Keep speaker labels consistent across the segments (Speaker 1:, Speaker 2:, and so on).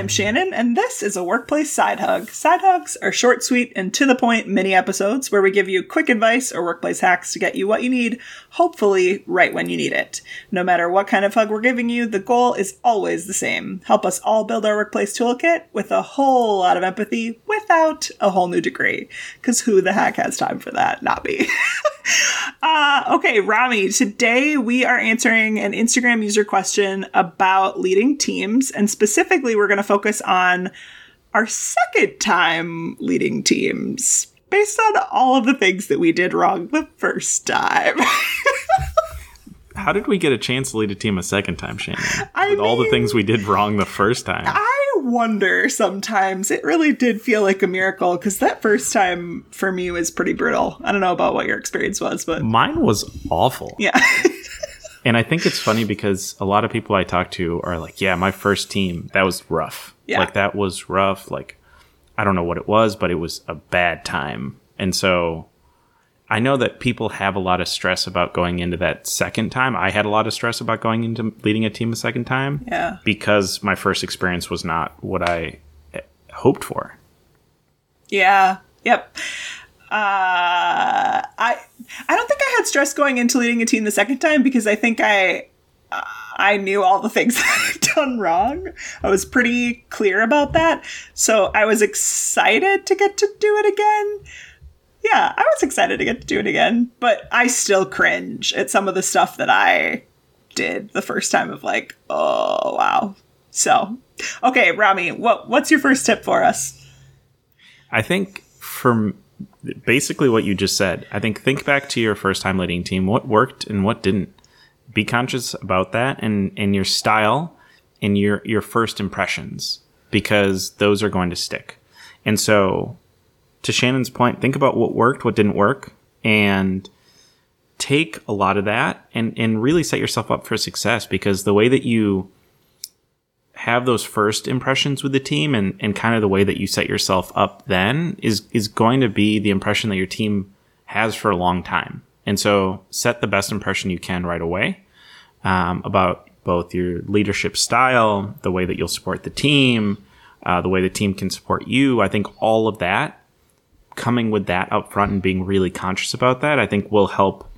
Speaker 1: I'm Shannon, and this is a workplace side hug. Side hugs are short, sweet, and to the point mini episodes where we give you quick advice or workplace hacks to get you what you need, hopefully right when you need it. No matter what kind of hug we're giving you, the goal is always the same help us all build our workplace toolkit with a whole lot of empathy without a whole new degree. Because who the heck has time for that? Not me. uh, okay, Rami, today we are answering an Instagram user question about leading teams, and specifically, we're going to focus on our second time leading teams based on all of the things that we did wrong the first time.
Speaker 2: How did we get a chance to lead a team a second time, Shannon?
Speaker 1: I
Speaker 2: With all the things we did wrong the first time.
Speaker 1: I wonder sometimes. It really did feel like a miracle because that first time for me was pretty brutal. I don't know about what your experience was, but
Speaker 2: Mine was awful.
Speaker 1: yeah.
Speaker 2: And I think it's funny because a lot of people I talk to are like, yeah, my first team, that was rough.
Speaker 1: Yeah.
Speaker 2: Like, that was rough. Like, I don't know what it was, but it was a bad time. And so I know that people have a lot of stress about going into that second time. I had a lot of stress about going into leading a team a second time
Speaker 1: Yeah.
Speaker 2: because my first experience was not what I eh, hoped for.
Speaker 1: Yeah. Yep. Uh, I I don't think I had stress going into leading a team the second time because I think I uh, I knew all the things I'd done wrong. I was pretty clear about that, so I was excited to get to do it again. Yeah, I was excited to get to do it again, but I still cringe at some of the stuff that I did the first time. Of like, oh wow. So, okay, Rami, what what's your first tip for us?
Speaker 2: I think from basically what you just said, I think think back to your first time leading team. What worked and what didn't. Be conscious about that and, and your style and your your first impressions because those are going to stick. And so to Shannon's point, think about what worked, what didn't work, and take a lot of that and, and really set yourself up for success because the way that you have those first impressions with the team and, and kind of the way that you set yourself up then is is going to be the impression that your team has for a long time. And so set the best impression you can right away um, about both your leadership style, the way that you'll support the team, uh, the way the team can support you. I think all of that coming with that up front and being really conscious about that, I think will help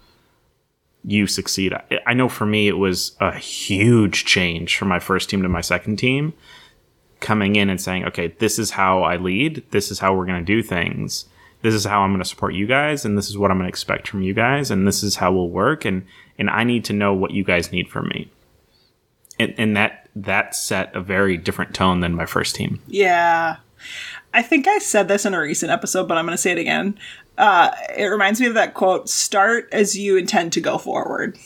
Speaker 2: you succeed. I, I know for me, it was a huge change from my first team to my second team. Coming in and saying, okay, this is how I lead. This is how we're going to do things. This is how I'm going to support you guys, and this is what I'm going to expect from you guys, and this is how we'll work. And and I need to know what you guys need from me. And and that that set a very different tone than my first team.
Speaker 1: Yeah. I think I said this in a recent episode, but I'm going to say it again. Uh, it reminds me of that quote start as you intend to go forward.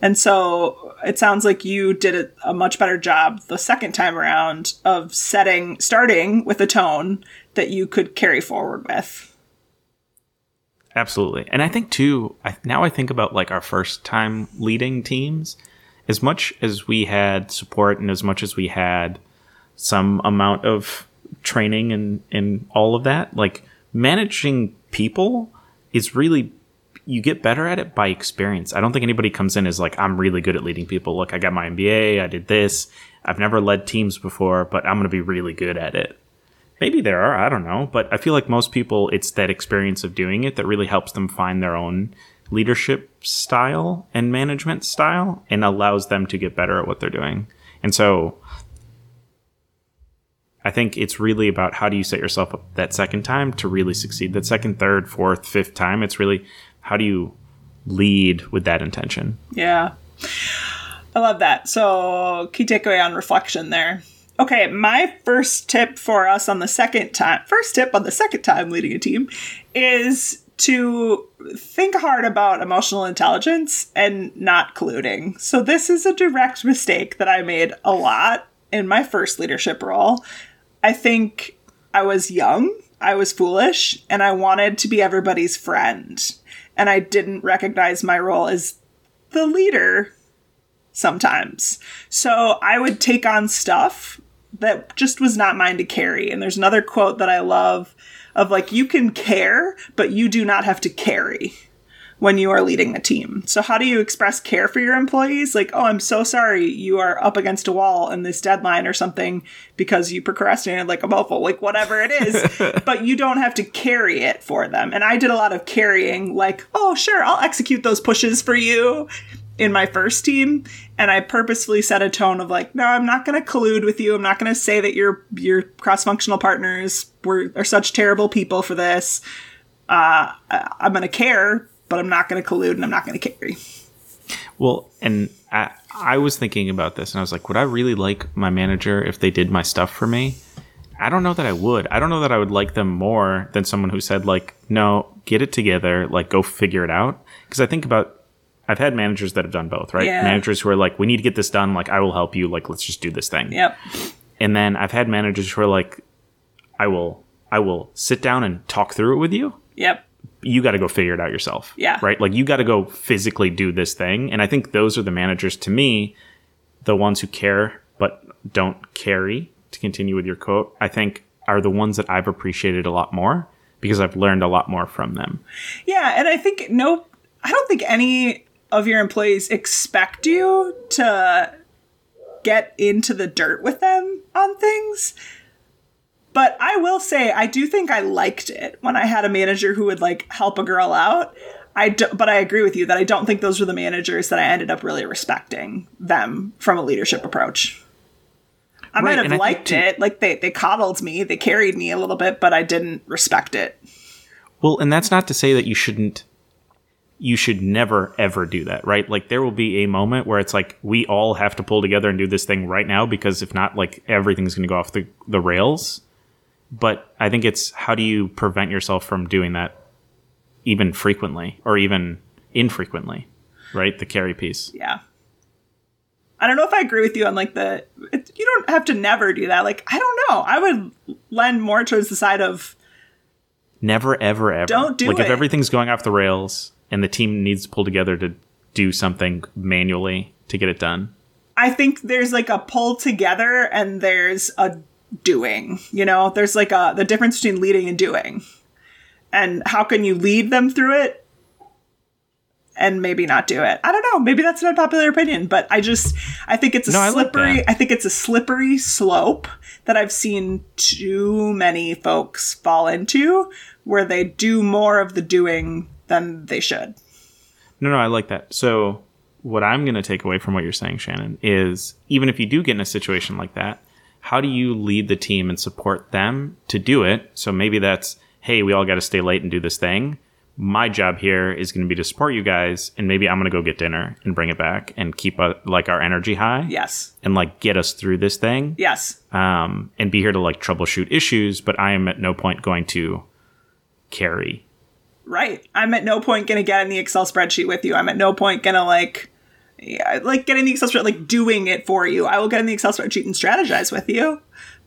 Speaker 1: And so it sounds like you did a, much better job the second time around of setting, starting with a tone that you could carry forward with.
Speaker 2: Absolutely. And I think too, I, now I think about like our first time leading teams, as much as we had support and as much as we had some amount of training and, and all of that, like managing people is really, you get better at it by experience. I don't think anybody comes in as like, I'm really good at leading people. Look, I got my MBA, I did this. I've never led teams before, but I'm going to be really good at it. Maybe there are, I don't know. But I feel like most people, it's that experience of doing it that really helps them find their own leadership style and management style and allows them to get better at what they're doing. And so I think it's really about how do you set yourself up that second time to really succeed. That second, third, fourth, fifth time, it's really how do you lead with that intention.
Speaker 1: Yeah. I love that. So, key takeaway on reflection there. Okay, my first tip for us on the second time, first tip on the second time leading a team is to think hard about emotional intelligence and not colluding. So, this is a direct mistake that I made a lot in my first leadership role. I think I was young, I was foolish, and I wanted to be everybody's friend. And I didn't recognize my role as the leader sometimes. So I would take on stuff that just was not mine to carry. And there's another quote that I love of like, you can care, but you do not have to carry. When you are leading the team. So, how do you express care for your employees? Like, oh, I'm so sorry you are up against a wall in this deadline or something because you procrastinated like a mofo, like whatever it is, but you don't have to carry it for them. And I did a lot of carrying, like, oh, sure, I'll execute those pushes for you in my first team and I purposefully set a tone of like, no, I'm not going to collude with you. I'm not going to say that your your cross-functional partners were are such terrible people for this. Uh, I'm going to care, but I'm not going to collude and I'm not going to carry.
Speaker 2: Well, and I, I was thinking about this and I was like, would I really like my manager if they did my stuff for me? I don't know that I would. I don't know that I would like them more than someone who said like, no, get it together, like go figure it out. Because I think about I've had managers that have done both, right?
Speaker 1: Yeah.
Speaker 2: Managers who are like, we need to get this done. Like, I will help you. Like, let's just do this thing.
Speaker 1: Yep.
Speaker 2: And then I've had managers who are like, I will, I will sit down and talk through it with you.
Speaker 1: Yep.
Speaker 2: You got to go figure it out yourself.
Speaker 1: Yeah.
Speaker 2: Right. Like, you got to go physically do this thing. And I think those are the managers to me, the ones who care but don't carry. To continue with your quote, I think are the ones that I've appreciated a lot more because I've learned a lot more from them.
Speaker 1: Yeah, and I think no, I don't think any of your employees expect you to get into the dirt with them on things. But I will say, I do think I liked it when I had a manager who would like help a girl out. I do, but I agree with you that I don't think those were the managers that I ended up really respecting them from a leadership approach. I
Speaker 2: Right,
Speaker 1: might have liked
Speaker 2: too-
Speaker 1: it, like they they coddled me, they carried me a little bit, but I didn't respect it.
Speaker 2: Well, and that's not to say that you shouldn't you should never ever do that, right? Like there will be a moment where it's like we all have to pull together and do this thing right now because if not like everything's going to go off the the rails. But I think it's how do you prevent yourself from doing that even frequently or even infrequently, right? The carry piece.
Speaker 1: yeah. I don't know if I agree with you on like the it, you don't have to never do that. Like I don't know. I would lend more towards the side of
Speaker 2: Never ever ever.
Speaker 1: Don't do
Speaker 2: like if everything's going off the rails and the team needs to pull together to do something manually to get it done.
Speaker 1: I think there's like a pull together and there's a doing. You know, there's like a the difference between leading and doing. And how can you lead them through it and maybe not do it? I don't know. Maybe that's an unpopular opinion, but I just I think it's a
Speaker 2: No, I like
Speaker 1: slippery. I think it's a slippery slope that I've seen too many folks fall into where they do more of the doing than they should.
Speaker 2: No, no, I like that. So, what I'm going to take away from what you're saying, Shannon, is even if you do get in a situation like that, how do you lead the team and support them to do it? So, maybe that's, hey, we all got to stay late and do this thing. My job here is going to be to support you guys, and maybe I'm going to go get dinner and bring it back and keep uh like our energy high
Speaker 1: Yes.
Speaker 2: and like get us through this thing.
Speaker 1: Yes.
Speaker 2: Um, and be here to like troubleshoot issues, but I am at no point going to carry
Speaker 1: Right. I'm at no point gonna get in the Excel spreadsheet with you. I'm at no point gonna like yeah, like getting the Excel spreadsheet like doing it for you. I will get in the Excel spreadsheet and strategize with you,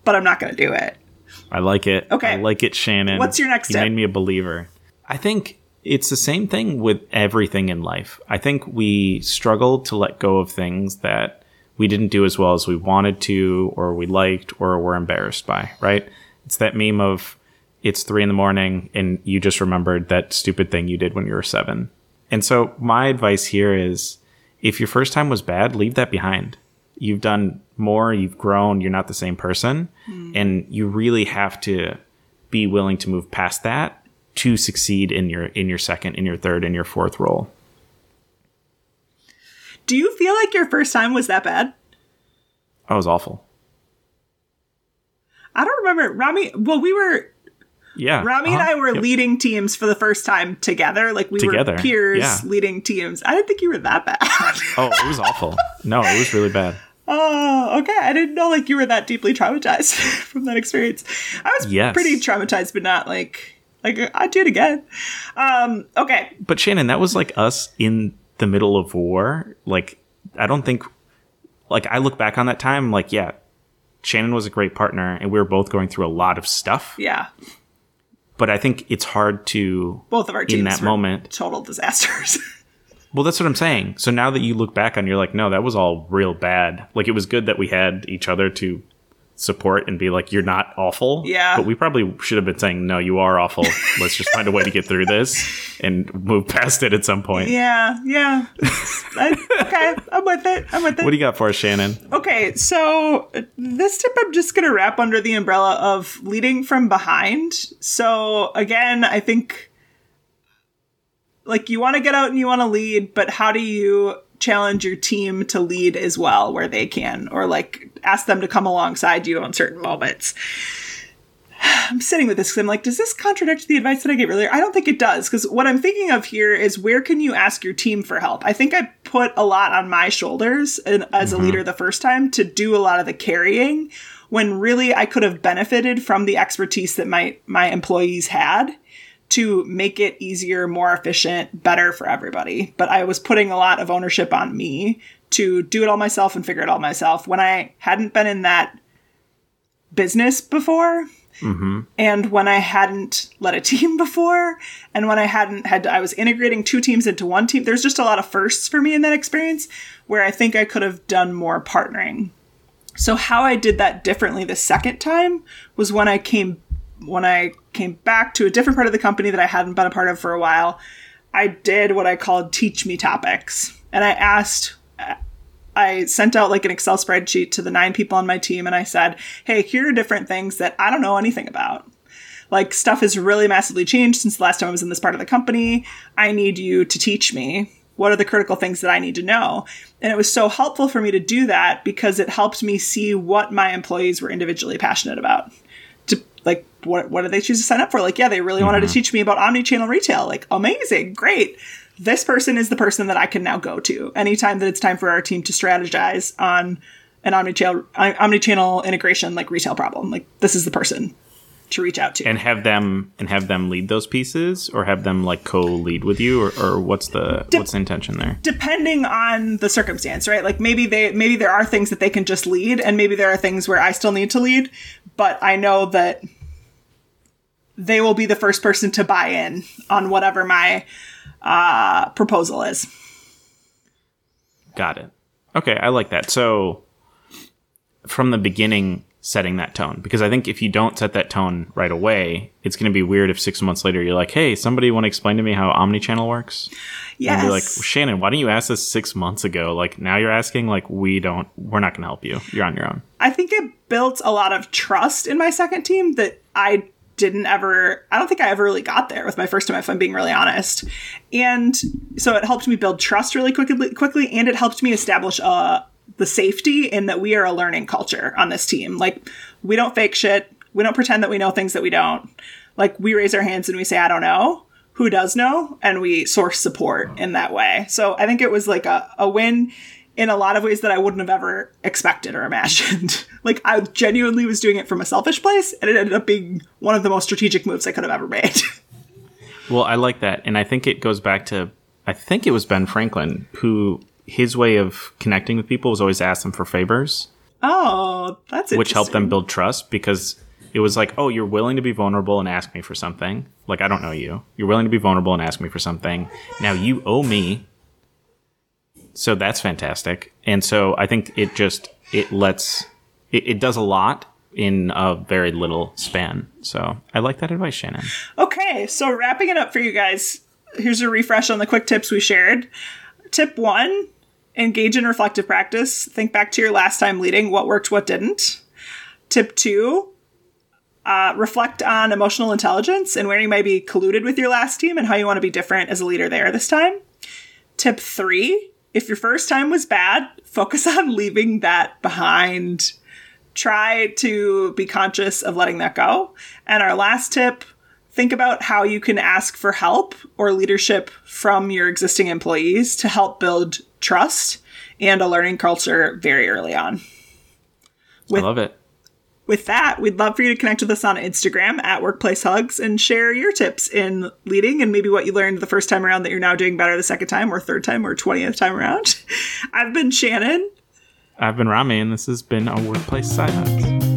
Speaker 1: but I'm not gonna do it.
Speaker 2: I like it.
Speaker 1: Okay.
Speaker 2: I like it, Shannon.
Speaker 1: What's your next
Speaker 2: You
Speaker 1: tip?
Speaker 2: made me a believer. I think it's the same thing with everything in life. I think we struggle to let go of things that we didn't do as well as we wanted to, or we liked, or were embarrassed by, right? It's that meme of it's three in the morning and you just remembered that stupid thing you did when you were seven. And so my advice here is if your first time was bad, leave that behind. You've done more, you've grown, you're not the same person. Hmm. And you really have to be willing to move past that to succeed in your in your second, in your third, in your fourth role.
Speaker 1: Do you feel like your first time was that bad?
Speaker 2: That was awful.
Speaker 1: I don't remember. Rami well, we were
Speaker 2: Yeah.
Speaker 1: Rami and
Speaker 2: uh-huh,
Speaker 1: I were
Speaker 2: yep.
Speaker 1: leading teams for the first time together. Like we
Speaker 2: Together,
Speaker 1: were peers
Speaker 2: yeah.
Speaker 1: leading teams. I didn't think you were that bad.
Speaker 2: Oh, it was awful. No, it was really bad.
Speaker 1: Oh, okay. I didn't know like you were that deeply traumatized from that experience. I was
Speaker 2: Yes.
Speaker 1: pretty traumatized, but not like like I'd do it again. Um, okay.
Speaker 2: But Shannon, that was like us in the middle of war. Like, I don't think, like, I look back on that time, like, yeah, Shannon was a great partner, and we were both going through a lot of stuff.
Speaker 1: Yeah.
Speaker 2: But I think it's hard to,
Speaker 1: Both of our teams
Speaker 2: that
Speaker 1: were
Speaker 2: moment-
Speaker 1: total disasters.
Speaker 2: well, that's what I'm saying. So now that you look back on, you're like, no, that was all real bad. Like, it was good that we had each other to support and be like, "You're not awful."
Speaker 1: Yeah.
Speaker 2: But we probably should have been saying, "No, you are awful. Let's just find a way to get through this and move past it at some point."
Speaker 1: Yeah, yeah. I, okay, I'm with it. I'm with it.
Speaker 2: What do you got for us, Shannon?
Speaker 1: Okay, so this tip I'm just going to wrap under the umbrella of leading from behind. So, again, I think like you want to get out and you want to lead, but how do you challenge your team to lead as well where they can or like ask them to come alongside you on certain moments? I'm sitting with this because I'm like, does this contradict the advice that I gave earlier? I don't think it does because what I'm thinking of here is where can you ask your team for help? I think I put a lot on my shoulders and, as a mm-hmm. leader the first time to do a lot of the carrying when really I could have benefited from the expertise that my my employees had to make it easier, more efficient, better for everybody. But I was putting a lot of ownership on me to do it all myself and figure it all myself when I hadn't been in that business before. Mm-hmm. And when I hadn't led a team before, and when I hadn't had, to, I was integrating two teams into one team. There's just a lot of firsts for me in that experience where I think I could have done more partnering. So how I did that differently the second time was when I came when I came back to a different part of the company that I hadn't been a part of for a while. I did what I called teach me topics, and I asked. I sent out like an Excel spreadsheet to the nine people on my team, and I said, "Hey, here are different things that I don't know anything about." Like stuff has really massively changed since the last time I was in this part of the company. I need you to teach me what are the critical things that I need to know. And it was so helpful for me to do that because it helped me see what my employees were individually passionate about. What what did they choose to sign up for? Like, yeah, they really wanted to mm-hmm. teach me about omni-channel retail. Like, amazing, great. This person is the person that I can now go to anytime that it's time for our team to strategize on an omni-channel omni-channel integration like retail problem. Like, this is the person to reach out to.
Speaker 2: And have them and have them lead those pieces, or have them like co-lead with you, or, or what's the what's the intention there?
Speaker 1: depending on the circumstance, right? Like maybe they maybe there are things that they can just lead and maybe there are things where I still need to lead, but I know that they will be the first person to buy in on whatever my uh, proposal is.
Speaker 2: Got it. Okay, I like that. So from the beginning, setting that tone because I think if you don't set that tone right away, it's going to be weird if six months later you're like, "Hey, somebody want to explain to me how omnichannel works?"
Speaker 1: Yes.
Speaker 2: And be like, Shannon, why didn't you ask this six months ago? Like now you're asking, like we don't, we're not going to help you. You're on your own.
Speaker 1: I think it built a lot of trust in my second team that I didn't ever I don't think I ever really got there with my first team if I'm being really honest. And so it helped me build trust really quickly quickly and it helped me establish uh the safety in that we are a learning culture on this team. Like we don't fake shit. We don't pretend that we know things that we don't. Like we raise our hands and we say I don't know. Who does know? And we source support in that way. So I think it was like a, a win in a lot of ways that I wouldn't have ever expected or imagined. like I genuinely was doing it from a selfish place, and it ended up being one of the most strategic moves I could have ever made.
Speaker 2: Well, I like that, and I think it goes back to I think it was Ben Franklin who his way of connecting with people was always ask them for favors,
Speaker 1: oh, that's
Speaker 2: which helped them build trust because it was like, oh, you're willing to be vulnerable and ask me for something. Like I don't know you. You're willing to be vulnerable and ask me for something. Now you owe me. So that's fantastic. And so I think it just it lets it, it does a lot in a very little span. So I like that advice, Shannon.
Speaker 1: Okay, so wrapping it up for you guys, here's a refresh on the quick tips we shared. Tip one engage in reflective practice. Think back to your last time leading, what worked, what didn't. Tip two uh, reflect on emotional intelligence and where you might be colluded with your last team and how you want to be different as a leader there this time. Tip three if your first time was bad, focus on leaving that behind try to be conscious of letting that go. And our last tip think about how you can ask for help or leadership from your existing employees to help build trust and a learning culture very early on.
Speaker 2: I love it.
Speaker 1: With that, we'd love for you to connect with us on Instagram at Workplace Hugs and share your tips in leading and maybe what you learned the first time around that you're now doing better the second time or third time or 20th time around. I've been Shannon.
Speaker 2: I've been Rami, and this has been a workplace side hugs.